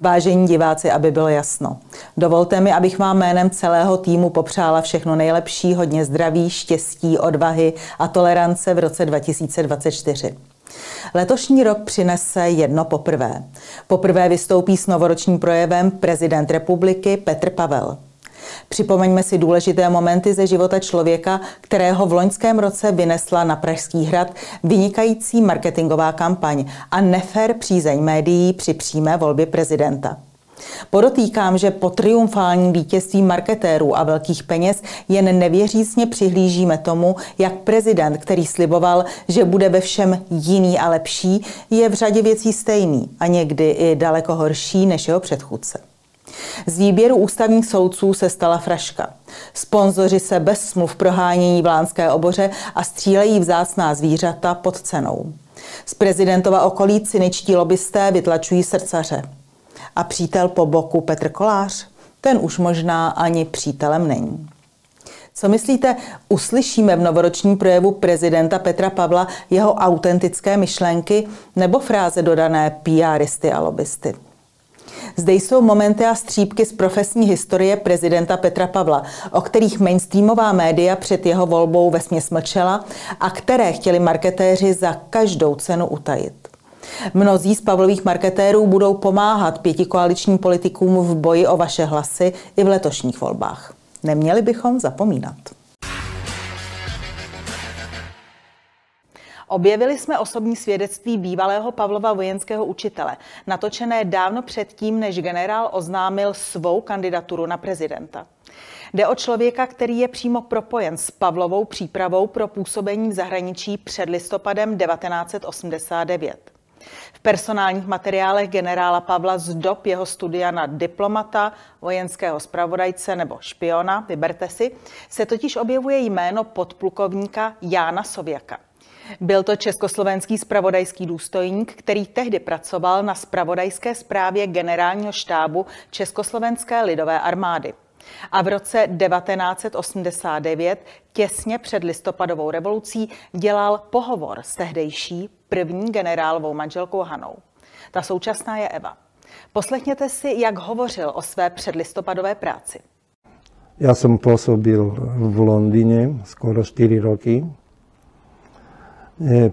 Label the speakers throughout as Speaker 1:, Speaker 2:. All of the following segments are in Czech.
Speaker 1: Vážení diváci, aby bylo jasno. Dovolte mi, abych vám jménem celého týmu popřála všechno nejlepší, hodně zdraví, štěstí, odvahy a tolerance v roce 2024. Letošní rok přinese jedno poprvé. Poprvé vystoupí s novoročním projevem prezident republiky Petr Pavel. Připomeňme si důležité momenty ze života člověka, kterého v loňském roce vynesla na Pražský hrad vynikající marketingová kampaň a nefér přízeň médií při přímé volbě prezidenta. Podotýkám, že po triumfálním vítězství marketérů a velkých peněz jen nevěřícně přihlížíme tomu, jak prezident, který sliboval, že bude ve všem jiný a lepší, je v řadě věcí stejný a někdy i daleko horší než jeho předchůdce. Z výběru ústavních soudců se stala fraška. Sponzoři se bez smluv prohánějí v lánské oboře a střílejí vzácná zvířata pod cenou. Z prezidentova okolí cyničtí lobbysté vytlačují srdcaře. A přítel po boku Petr Kolář? Ten už možná ani přítelem není. Co myslíte, uslyšíme v novoročním projevu prezidenta Petra Pavla jeho autentické myšlenky nebo fráze dodané PRisty a lobbysty? Zde jsou momenty a střípky z profesní historie prezidenta Petra Pavla, o kterých mainstreamová média před jeho volbou ve mlčela a které chtěli marketéři za každou cenu utajit. Mnozí z Pavlových marketérů budou pomáhat pětikoaličním politikům v boji o vaše hlasy i v letošních volbách. Neměli bychom zapomínat. Objevili jsme osobní svědectví bývalého Pavlova vojenského učitele, natočené dávno předtím, než generál oznámil svou kandidaturu na prezidenta. Jde o člověka, který je přímo propojen s Pavlovou přípravou pro působení v zahraničí před listopadem 1989. V personálních materiálech generála Pavla z dob jeho studia na diplomata, vojenského zpravodajce nebo špiona, vyberte si, se totiž objevuje jméno podplukovníka Jána Sověka. Byl to československý spravodajský důstojník, který tehdy pracoval na spravodajské zprávě generálního štábu Československé lidové armády. A v roce 1989, těsně před listopadovou revolucí, dělal pohovor s tehdejší první generálovou manželkou Hanou. Ta současná je Eva. Poslechněte si, jak hovořil o své předlistopadové práci.
Speaker 2: Já jsem působil v Londýně skoro 4 roky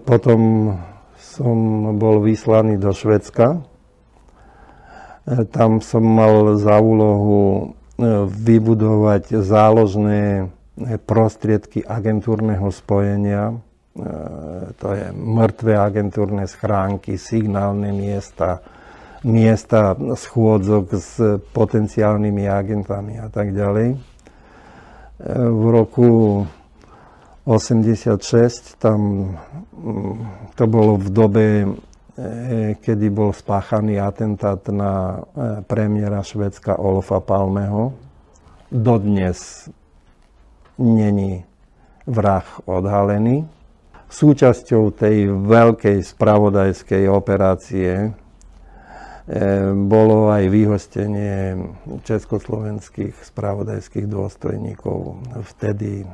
Speaker 2: potom som bol vyslaný do Švedska. Tam som mal za úlohu vybudovať záložné prostriedky agentúrneho spojenia. To je mŕtve agentúrne schránky, signálne miesta, miesta schôdzok s potenciálnymi agentami a tak ďalej. V roku 86, tam mm, to bolo v dobe, e, kedy bol spáchaný atentát na e, premiéra Švedska Olofa Palmeho. Dodnes není vrah odhalený. Súčasťou tej veľkej spravodajskej operácie e, bolo aj vyhostenie československých spravodajských dôstojníkov. Vtedy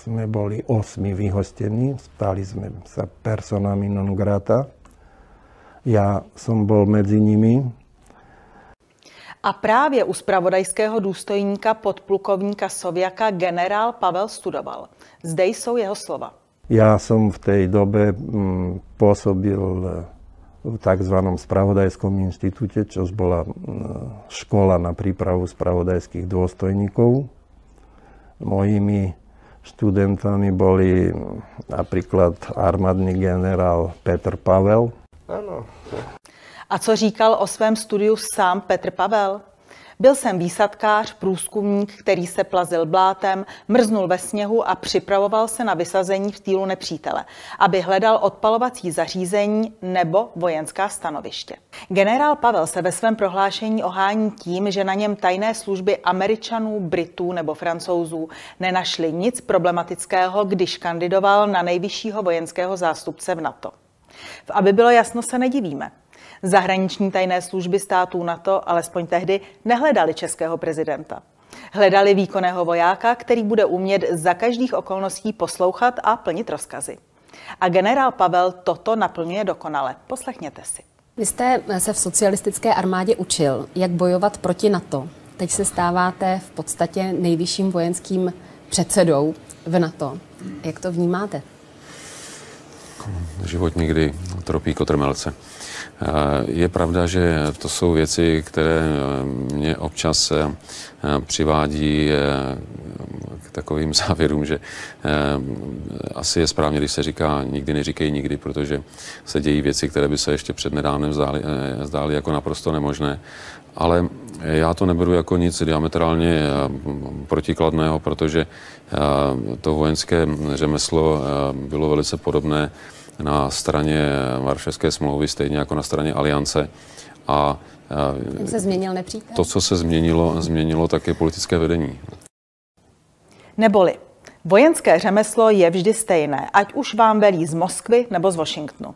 Speaker 2: sme boli osmi vyhostení, stali sme sa personami non grata. Já jsem byl mezi nimi.
Speaker 1: A právě u spravodajského důstojníka podplukovníka Sověka generál Pavel studoval. Zde jsou jeho slova.
Speaker 2: Já jsem v té době mm, působil v takzvanom spravodajskom inštitúte, čo bola mm, škola na prípravu spravodajských dôstojníkov. Mojimi študentami boli napríklad armádny generál Petr Pavel. Ano.
Speaker 1: A co říkal o svém studiu sám Petr Pavel? Byl jsem výsadkář, průzkumník, který se plazil blátem, mrznul ve sněhu a připravoval se na vysazení v týlu nepřítele, aby hledal odpalovací zařízení nebo vojenská stanoviště. Generál Pavel se ve svém prohlášení ohání tím, že na něm tajné služby Američanů, Britů nebo Francouzů nenašly nic problematického, když kandidoval na nejvyššího vojenského zástupce v NATO. Aby bylo jasno, se nedivíme. Zahraniční tajné služby států NATO, alespoň tehdy, nehledali českého prezidenta. Hledali výkonného vojáka, který bude umět za každých okolností poslouchat a plnit rozkazy. A generál Pavel toto naplňuje dokonale. Poslechněte si.
Speaker 3: Vy jste se v socialistické armádě učil, jak bojovat proti NATO. Teď se stáváte v podstatě nejvyšším vojenským předsedou v NATO. Jak to vnímáte?
Speaker 4: Život někdy tropí kotrmelce. Eh, je pravda, že to jsou věci, které mě občas eh, přivádí eh, k takovým závěrům, že asi je správně, když se říká nikdy neříkej nikdy, protože se dějí věci, které by se ještě před nedávnem zdály, zdály jako naprosto nemožné. Ale já to neberu jako nic diametrálně protikladného, protože to vojenské řemeslo bylo velice podobné na straně Varšavské smlouvy, stejně jako na straně Aliance.
Speaker 3: A Jak se změnil nepřítel?
Speaker 4: To, co se změnilo, změnilo také politické vedení.
Speaker 1: Neboli vojenské řemeslo je vždy stejné, ať už vám velí z Moskvy nebo z Washingtonu.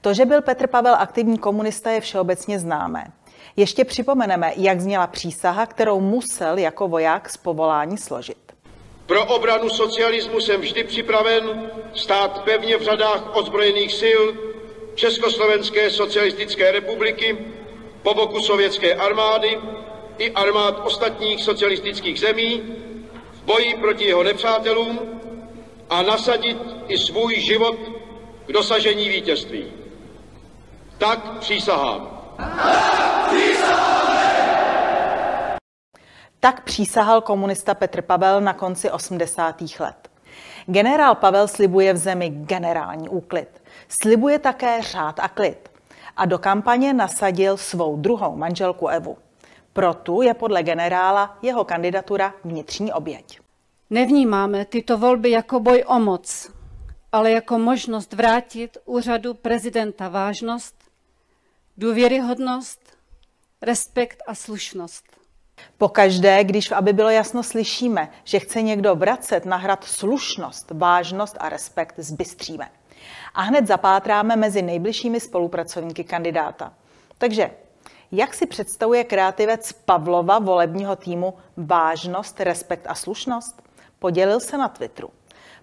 Speaker 1: To, že byl Petr Pavel aktivní komunista, je všeobecně známé. Ještě připomeneme, jak zněla přísaha, kterou musel jako voják z povolání složit.
Speaker 5: Pro obranu socialismu jsem vždy připraven stát pevně v řadách ozbrojených sil Československé socialistické republiky po boku sovětské armády i armád ostatních socialistických zemí v boji proti jeho nepřátelům a nasadit i svůj život k dosažení vítězství. Tak přísahám.
Speaker 1: Tak přísahal komunista Petr Pavel na konci 80. let. Generál Pavel slibuje v zemi generální úklid. Slibuje také řád a klid. A do kampaně nasadil svou druhou manželku Evu. Proto je podle generála jeho kandidatura vnitřní oběť.
Speaker 6: Nevnímáme tyto volby jako boj o moc, ale jako možnost vrátit úřadu prezidenta vážnost, důvěryhodnost, respekt a slušnost.
Speaker 1: Pokaždé, když aby bylo jasno slyšíme, že chce někdo vracet na hrad slušnost, vážnost a respekt, zbystříme. A hned zapátráme mezi nejbližšími spolupracovníky kandidáta. Takže jak si představuje kreativec Pavlova volebního týmu vážnost, respekt a slušnost? Podělil se na Twitteru.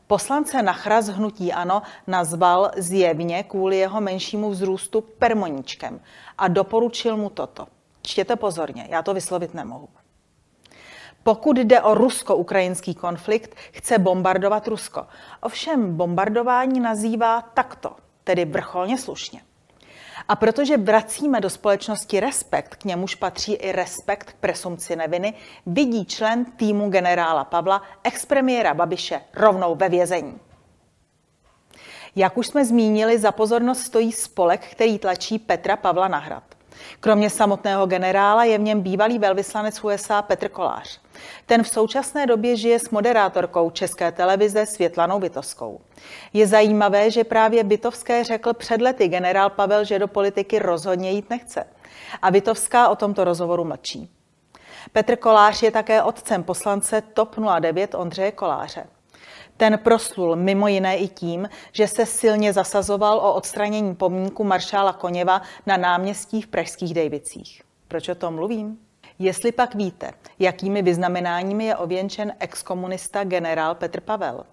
Speaker 1: Poslance na chraz hnutí ANO nazval zjevně kvůli jeho menšímu vzrůstu permoníčkem a doporučil mu toto – Čtěte pozorně, já to vyslovit nemohu. Pokud jde o rusko-ukrajinský konflikt, chce bombardovat Rusko. Ovšem bombardování nazývá takto, tedy vrcholně slušně. A protože vracíme do společnosti respekt, k němuž patří i respekt k presumci neviny, vidí člen týmu generála Pavla, expremiéra Babiše, rovnou ve vězení. Jak už jsme zmínili, za pozornost stojí spolek, který tlačí Petra Pavla na hrad. Kromě samotného generála je v něm bývalý velvyslanec USA Petr Kolář. Ten v současné době žije s moderátorkou České televize Světlanou Bytovskou. Je zajímavé, že právě Bytovské řekl před lety generál Pavel, že do politiky rozhodně jít nechce. A Bytovská o tomto rozhovoru mlčí. Petr Kolář je také otcem poslance TOP 09 Ondřeje Koláře. Ten proslul mimo jiné i tím, že se silně zasazoval o odstranění pomníku maršála Koněva na náměstí v pražských Dejvicích. Proč o tom mluvím? Jestli pak víte, jakými vyznamenáními je ověnčen exkomunista generál Petr Pavel,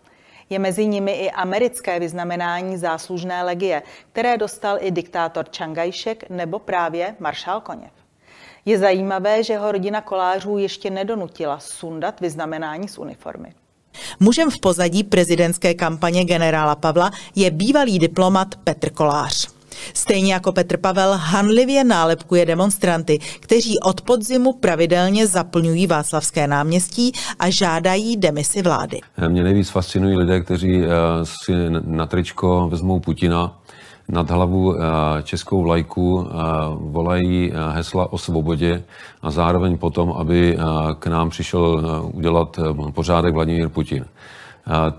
Speaker 1: je mezi nimi i americké vyznamenání záslužné legie, které dostal i diktátor Čangajšek nebo právě maršál Koněv. Je zajímavé, že ho rodina kolářů ještě nedonutila sundat vyznamenání z uniformy. Mužem v pozadí prezidentské kampaně generála Pavla je bývalý diplomat Petr Kolář. Stejně jako Petr Pavel hanlivě nálepkuje demonstranty, kteří od podzimu pravidelně zaplňují Václavské náměstí a žádají demisi vlády.
Speaker 4: Mě nejvíc fascinují lidé, kteří eh, si na tričko vezmou Putina nad hlavu eh, českou vlajku eh, volají eh, hesla o svobodě a zároveň potom, aby k nám přišel udělat pořádek Vladimír Putin.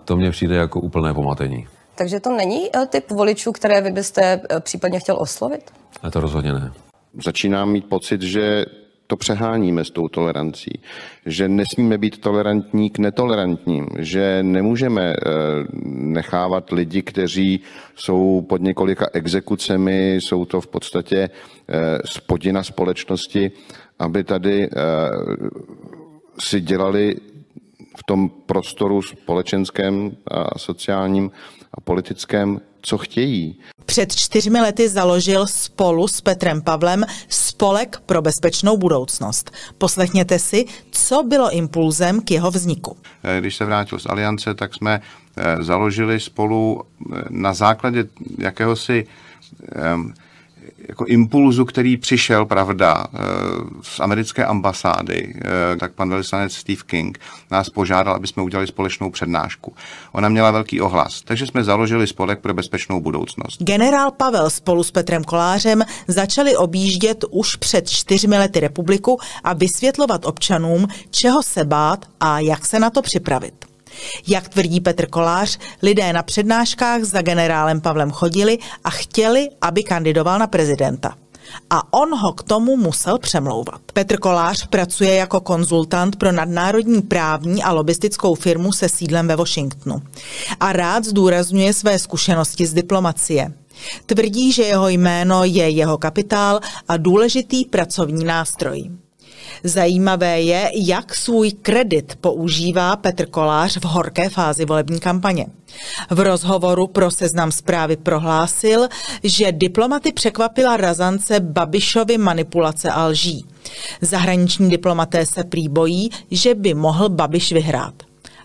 Speaker 4: To mně přijde jako úplné pomatení.
Speaker 3: Takže to není typ voličů, které vy byste případně chtěl oslovit?
Speaker 4: A to rozhodně ne.
Speaker 5: Začínám mít pocit, že to přeháníme s tou tolerancí, že nesmíme být tolerantní k netolerantním, že nemůžeme eh, nechávat lidi, kteří jsou pod několika exekucemi, jsou to v podstatě eh, spodina společnosti, aby tady eh, si dělali v tom prostoru společenském a sociálním
Speaker 7: a politickém, co chtějí.
Speaker 1: Před čtyřmi lety založil spolu s Petrem Pavlem Spolek pro bezpečnou budoucnost. Poslechněte si, co bylo impulzem k jeho vzniku.
Speaker 7: Když se vrátil z Aliance, tak jsme eh, založili spolu eh, na základě jakéhosi jako impulzu, který přišel, pravda, eh, z americké ambasády, eh, tak pan velvyslanec Steve King nás požádal, aby jsme udělali společnou přednášku. Ona měla velký ohlas, takže jsme založili spolek pro bezpečnou budoucnost.
Speaker 1: Generál Pavel spolu s Petrem Kolářem začali objíždět už před čtyřmi lety republiku a vysvětlovat občanům, čeho se bát a jak se na to připravit. Jak tvrdí Petr Kolář, lidé na přednáškách za generálem Pavlem chodili a chtěli, aby kandidoval na prezidenta a on ho k tomu musel přemlouvat. Petr Kolář pracuje jako konzultant pro nadnárodní právní a lobistickou firmu se sídlem ve Washingtonu a rád zdůrazňuje své zkušenosti z diplomacie. Tvrdí, že jeho jméno je jeho kapitál a důležitý pracovní nástroj. Zajímavé je, jak svůj kredit používá Petr Kolář v horké fázi volební kampaně. V rozhovoru pro seznam zprávy prohlásil, že diplomaty překvapila razance Babišovy manipulace a lží. Zahraniční diplomaté se prý bojí, že by mohl Babiš vyhrát.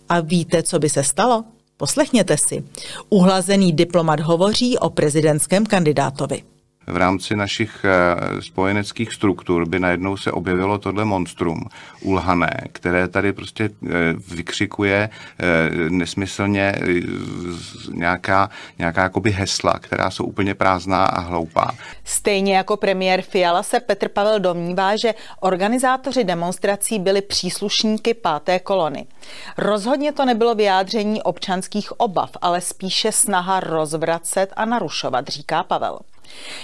Speaker 1: A víte, co by se stalo? Poslechněte si. Uhlazený diplomat hovoří o prezidentském kandidátovi
Speaker 7: v rámci našich eh, spojeneckých struktur by najednou se objevilo tohle monstrum ulhané, které tady prostě eh, vykřikuje eh, nesmyslně nějaká, nějaká jakoby hesla, která jsou úplně prázdná a hloupá.
Speaker 1: Stejně jako premiér Fiala se Petr Pavel domnívá, že organizátoři demonstrací byli příslušníky páté kolony. Rozhodně to nebylo vyjádření občanských obav, ale spíše snaha rozvracet a narušovat, říká Pavel.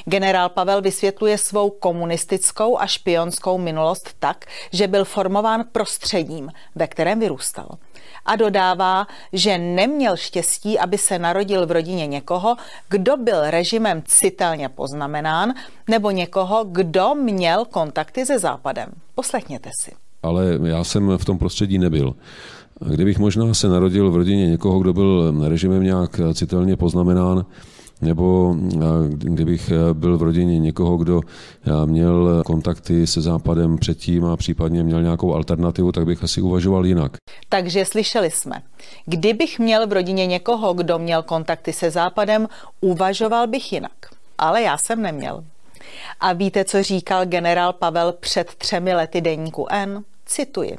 Speaker 1: Generál Pavel vysvětluje svou komunistickou a špionskou minulost tak, že byl formován prostředím, ve kterém vyrůstal. A dodává, že neměl štěstí, aby se narodil v rodině někoho, kdo byl režimem citelně poznamenán, nebo někoho, kdo měl kontakty se Západem. Poslechněte si.
Speaker 4: Ale já jsem v tom prostředí nebyl. Kdybych možná se narodil v rodině někoho, kdo byl režimem nějak citelně poznamenán, nebo kdybych byl v rodině někoho, kdo měl kontakty se Západem předtím a případně měl nějakou alternativu, tak bych asi uvažoval jinak.
Speaker 1: Takže slyšeli jsme. Kdybych měl v rodině někoho, kdo měl kontakty se Západem, uvažoval bych jinak. Ale já jsem neměl. A víte, co říkal generál Pavel před třemi lety deníku N? Cituji.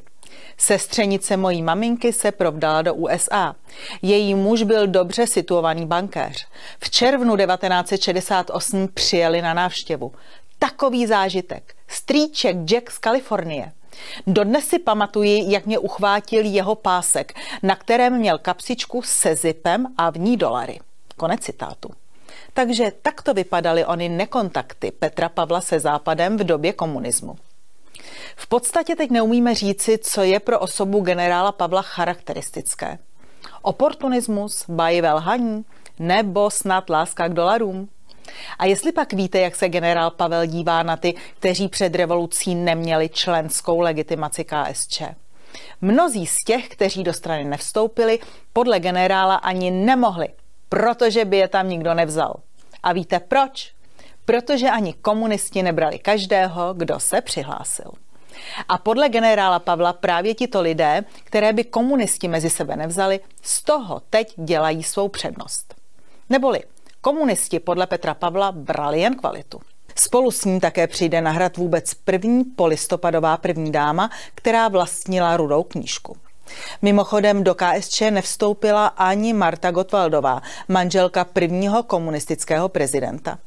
Speaker 1: Sestřenice mojí maminky se provdala do USA. Její muž byl dobře situovaný bankéř. V červnu 1968 přijeli na návštěvu. Takový zážitek. Strýček Jack z Kalifornie. Dodnes si pamatuji, jak mě uchvátil jeho pásek, na kterém měl kapsičku se zipem a v ní dolary. Konec citátu. Takže takto vypadaly ony nekontakty Petra Pavla se Západem v době komunismu. V podstatě teď neumíme říci, co je pro osobu generála Pavla charakteristické. Oportunismus, bajivé lhaní nebo snad láska k dolarům? A jestli pak víte, jak se generál Pavel dívá na ty, kteří před revolucí neměli členskou legitimaci KSČ? Mnozí z těch, kteří do strany nevstoupili, podle generála ani nemohli, protože by je tam nikdo nevzal. A víte proč? Protože ani komunisti nebrali každého, kdo se přihlásil. A podle generála Pavla právě tito lidé, které by komunisti mezi sebe nevzali, z toho teď dělají svou přednost. Neboli komunisti podle Petra Pavla brali jen kvalitu. Spolu s ním také přijde na hrad vůbec první polistopadová první dáma, která vlastnila rudou knížku. Mimochodem do KSČ nevstoupila ani Marta Gotwaldová, manželka prvního komunistického prezidenta.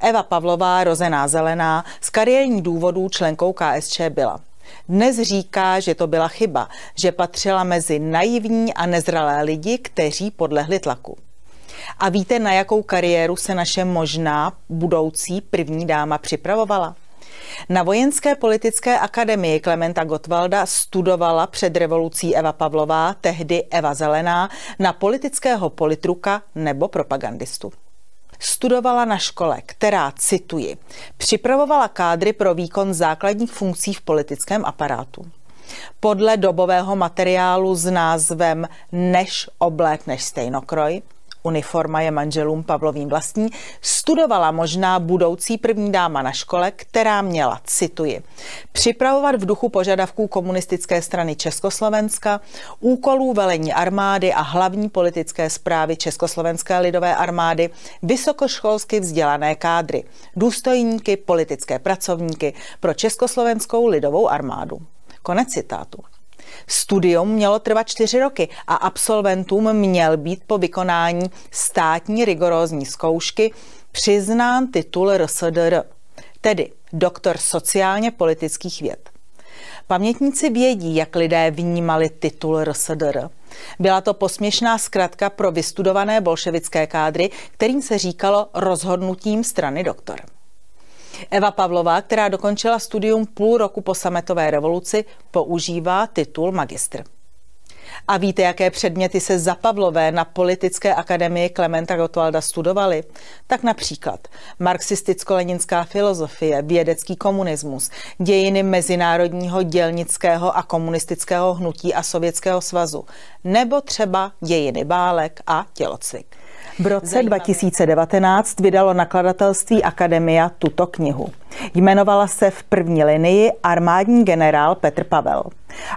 Speaker 1: Eva Pavlová, rozená zelená, z kariérních důvodů členkou KSČ byla. Dnes říká, že to byla chyba, že patřila mezi naivní a nezralé lidi, kteří podlehli tlaku. A víte, na jakou kariéru se naše možná budoucí první dáma připravovala? Na Vojenské politické akademii Klementa Gottwalda studovala před revolucí Eva Pavlová, tehdy Eva Zelená, na politického politruka nebo propagandistu studovala na škole, která, cituji, připravovala kádry pro výkon základních funkcí v politickém aparátu. Podle dobového materiálu s názvem Než oblékneš stejnokroj uniforma je manželům Pavlovým vlastní, studovala možná budoucí první dáma na škole, která měla, cituji, připravovat v duchu požadavků komunistické strany Československa, úkolů velení armády a hlavní politické zprávy Československé lidové armády vysokoškolsky vzdělané kádry, důstojníky, politické pracovníky pro Československou lidovou armádu. Konec citátu. Studium mělo trvat čtyři roky a absolventům měl být po vykonání státní rigorózní zkoušky přiznán titul RSDR, tedy doktor sociálně politických věd. Pamětníci vědí, jak lidé vnímali titul RSDR. Byla to posměšná zkratka pro vystudované bolševické kádry, kterým se říkalo rozhodnutím strany doktor. Eva Pavlová, která dokončila studium půl roku po sametové revoluci, používá titul magistr. A víte, jaké předměty se za Pavlové na Politické akademii Klementa Gottwalda studovali? Tak například marxisticko-leninská filozofie, vědecký komunismus, dějiny mezinárodního dělnického a komunistického hnutí a Sovětského svazu, nebo třeba dějiny bálek a tělocvik. V roce 2019 vydalo nakladatelství Akademia tuto knihu. Jmenovala se v první linii armádní generál Petr Pavel.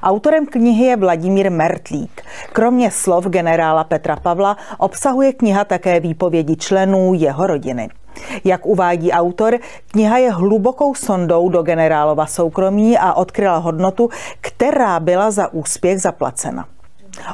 Speaker 1: Autorem knihy je Vladimír Mertlík. Kromě slov generála Petra Pavla obsahuje kniha také výpovědi členů jeho rodiny. Jak uvádí autor, kniha je hlubokou sondou do generálova soukromí a odkryla hodnotu, která byla za úspěch zaplacena.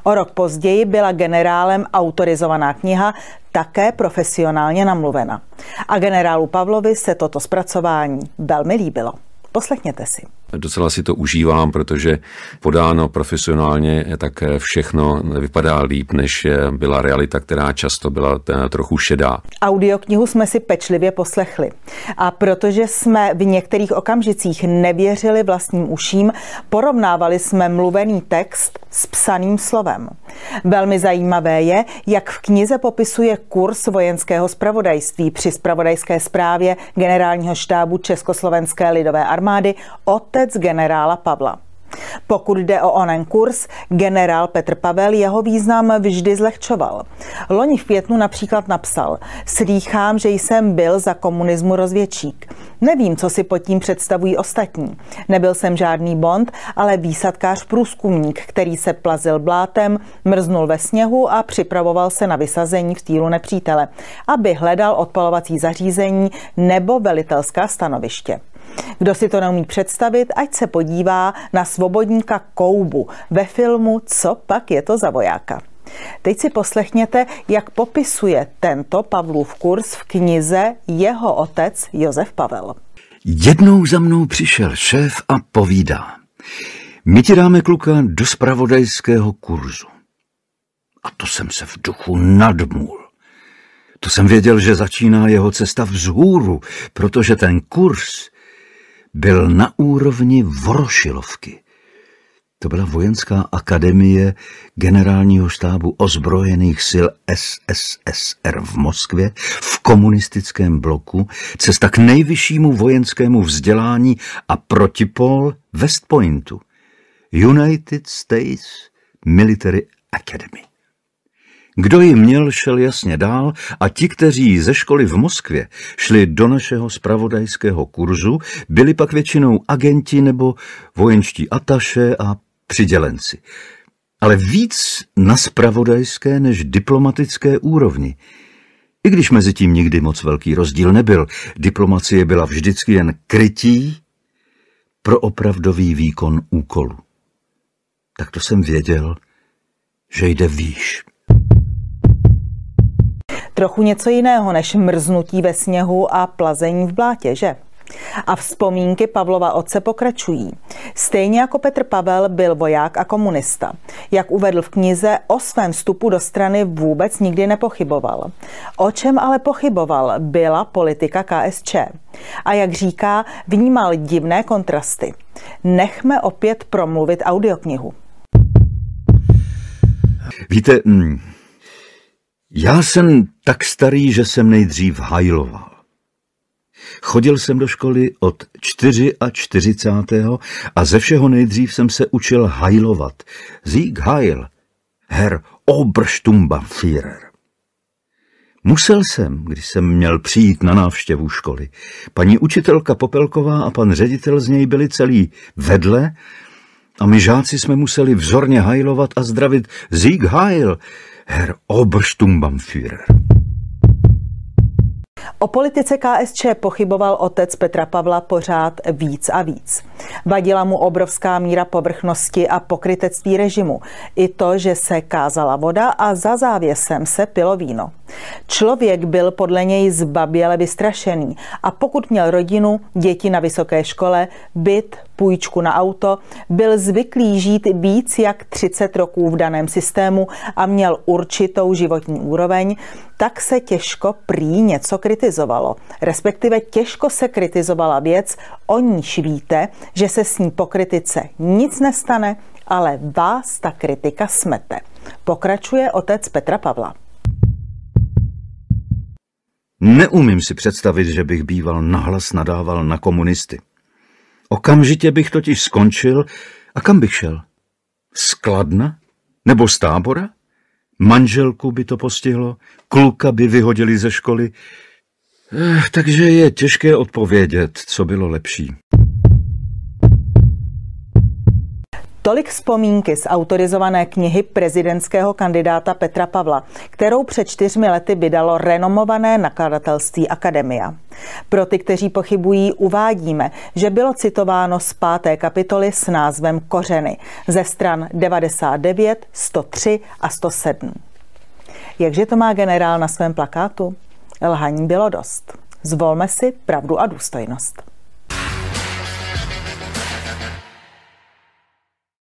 Speaker 1: O rok později byla generálem autorizovaná kniha také profesionálně namluvena. A generálu Pavlovi se toto zpracování velmi líbilo. Poslechněte si.
Speaker 4: Docela si to užívám, protože podáno profesionálně tak všechno vypadá líp, než byla realita, která často byla trochu šedá.
Speaker 1: Audioknihu jsme si pečlivě poslechli. A protože jsme v některých okamžicích nevěřili vlastním uším, porovnávali jsme mluvený text s psaným slovem. Velmi zajímavé je, jak v knize popisuje kurz vojenského spravodajství při spravodajské zprávě generálního štábu Československé lidové armády otec generála Pavla. Pokud jde o onen kurz, generál Petr Pavel jeho význam vždy zlehčoval. Loni v květnu například napsal, slýchám, že jsem byl za komunismu rozvědčík. Nevím, co si pod tím představují ostatní. Nebyl jsem žádný bond, ale výsadkář průzkumník, který se plazil blátem, mrznul ve sněhu a připravoval se na vysazení v týlu nepřítele, aby hledal odpalovací zařízení nebo velitelská stanoviště. Kdo si to neumí představit, ať se podívá na svobodníka Koubu ve filmu Co pak je to za vojáka. Teď si poslechněte, jak popisuje tento Pavlův kurz v knize jeho otec Josef Pavel.
Speaker 8: Jednou za mnou přišel šéf a povídá. My ti dáme kluka do spravodajského kurzu. A to jsem se v duchu nadmul. To jsem věděl, že začíná jeho cesta vzhůru, protože ten kurz byl na úrovni Vorošilovky. To byla vojenská akademie generálního štábu ozbrojených sil SSSR v Moskvě, v komunistickém bloku, cesta k nejvyššímu vojenskému vzdělání a protipol West Pointu, United States Military Academy. Kdo ji měl, šel jasně dál a ti, kteří ze školy v Moskvě šli do našeho spravodajského kurzu, byli pak většinou agenti nebo vojenští ataše a přidělenci. Ale víc na spravodajské než diplomatické úrovni. I když mezi tím nikdy moc velký rozdíl nebyl, diplomacie byla vždycky jen krytí pro opravdový výkon úkolu. Tak to jsem věděl, že jde výš
Speaker 1: trochu něco jiného než mrznutí ve sněhu a plazení v blátě, že? A vzpomínky Pavlova otce pokračují. Stejně jako Petr Pavel byl voják a komunista. Jak uvedl v knize, o svém vstupu do strany vůbec nikdy nepochyboval. O čem ale pochyboval, byla politika KSČ. A jak říká, vnímal divné kontrasty. Nechme opět promluvit audioknihu.
Speaker 8: Víte, mm, já jsem tak starý, že jsem nejdřív hajloval. Chodil jsem do školy od 44. a ze všeho nejdřív jsem se učil hajlovat. Sieg Heil, Herr Obersturmbannführer. Musel jsem, když jsem měl přijít na návštěvu školy. Paní učitelka Popelková a pan ředitel z něj byli celý vedle a my žáci jsme museli vzorně hajlovat a zdravit Sieg Heil, Herr Obersturmbannführer.
Speaker 1: O politice KSČ pochyboval otec Petra Pavla pořád víc a víc. Vadila mu obrovská míra povrchnosti a pokrytectví režimu. I to, že se kázala voda a za závěsem se pilo víno. Člověk byl podle něj zbaběle vystrašený a pokud měl rodinu, děti na vysoké škole, byt, půjčku na auto, byl zvyklý žít víc jak 30 roků v daném systému a měl určitou životní úroveň, tak se těžko prý něco kritizovalo. Respektive těžko se kritizovala věc, o níž víte, že se s ní po kritice nic nestane, ale vás ta kritika smete. Pokračuje otec Petra Pavla.
Speaker 8: Neumím si představit, že bych býval nahlas nadával na komunisty. Okamžitě bych totiž skončil a kam bych šel? Skladna? Nebo z tábora? Manželku by to postihlo, kluka by vyhodili ze školy. Eh, takže je těžké odpovědět, co bylo lepší.
Speaker 1: Tolik vzpomínky z autorizované knihy prezidentského kandidáta Petra Pavla, kterou před čtyřmi lety vydalo renomované nakladatelství Akademia. Pro ty, kteří pochybují, uvádíme, že bylo citováno z páté kapitoly s názvem Kořeny ze stran 99, 103 a 107. Jakže to má generál na svém plakátu? Lhaní bylo dost. Zvolme si pravdu a důstojnost.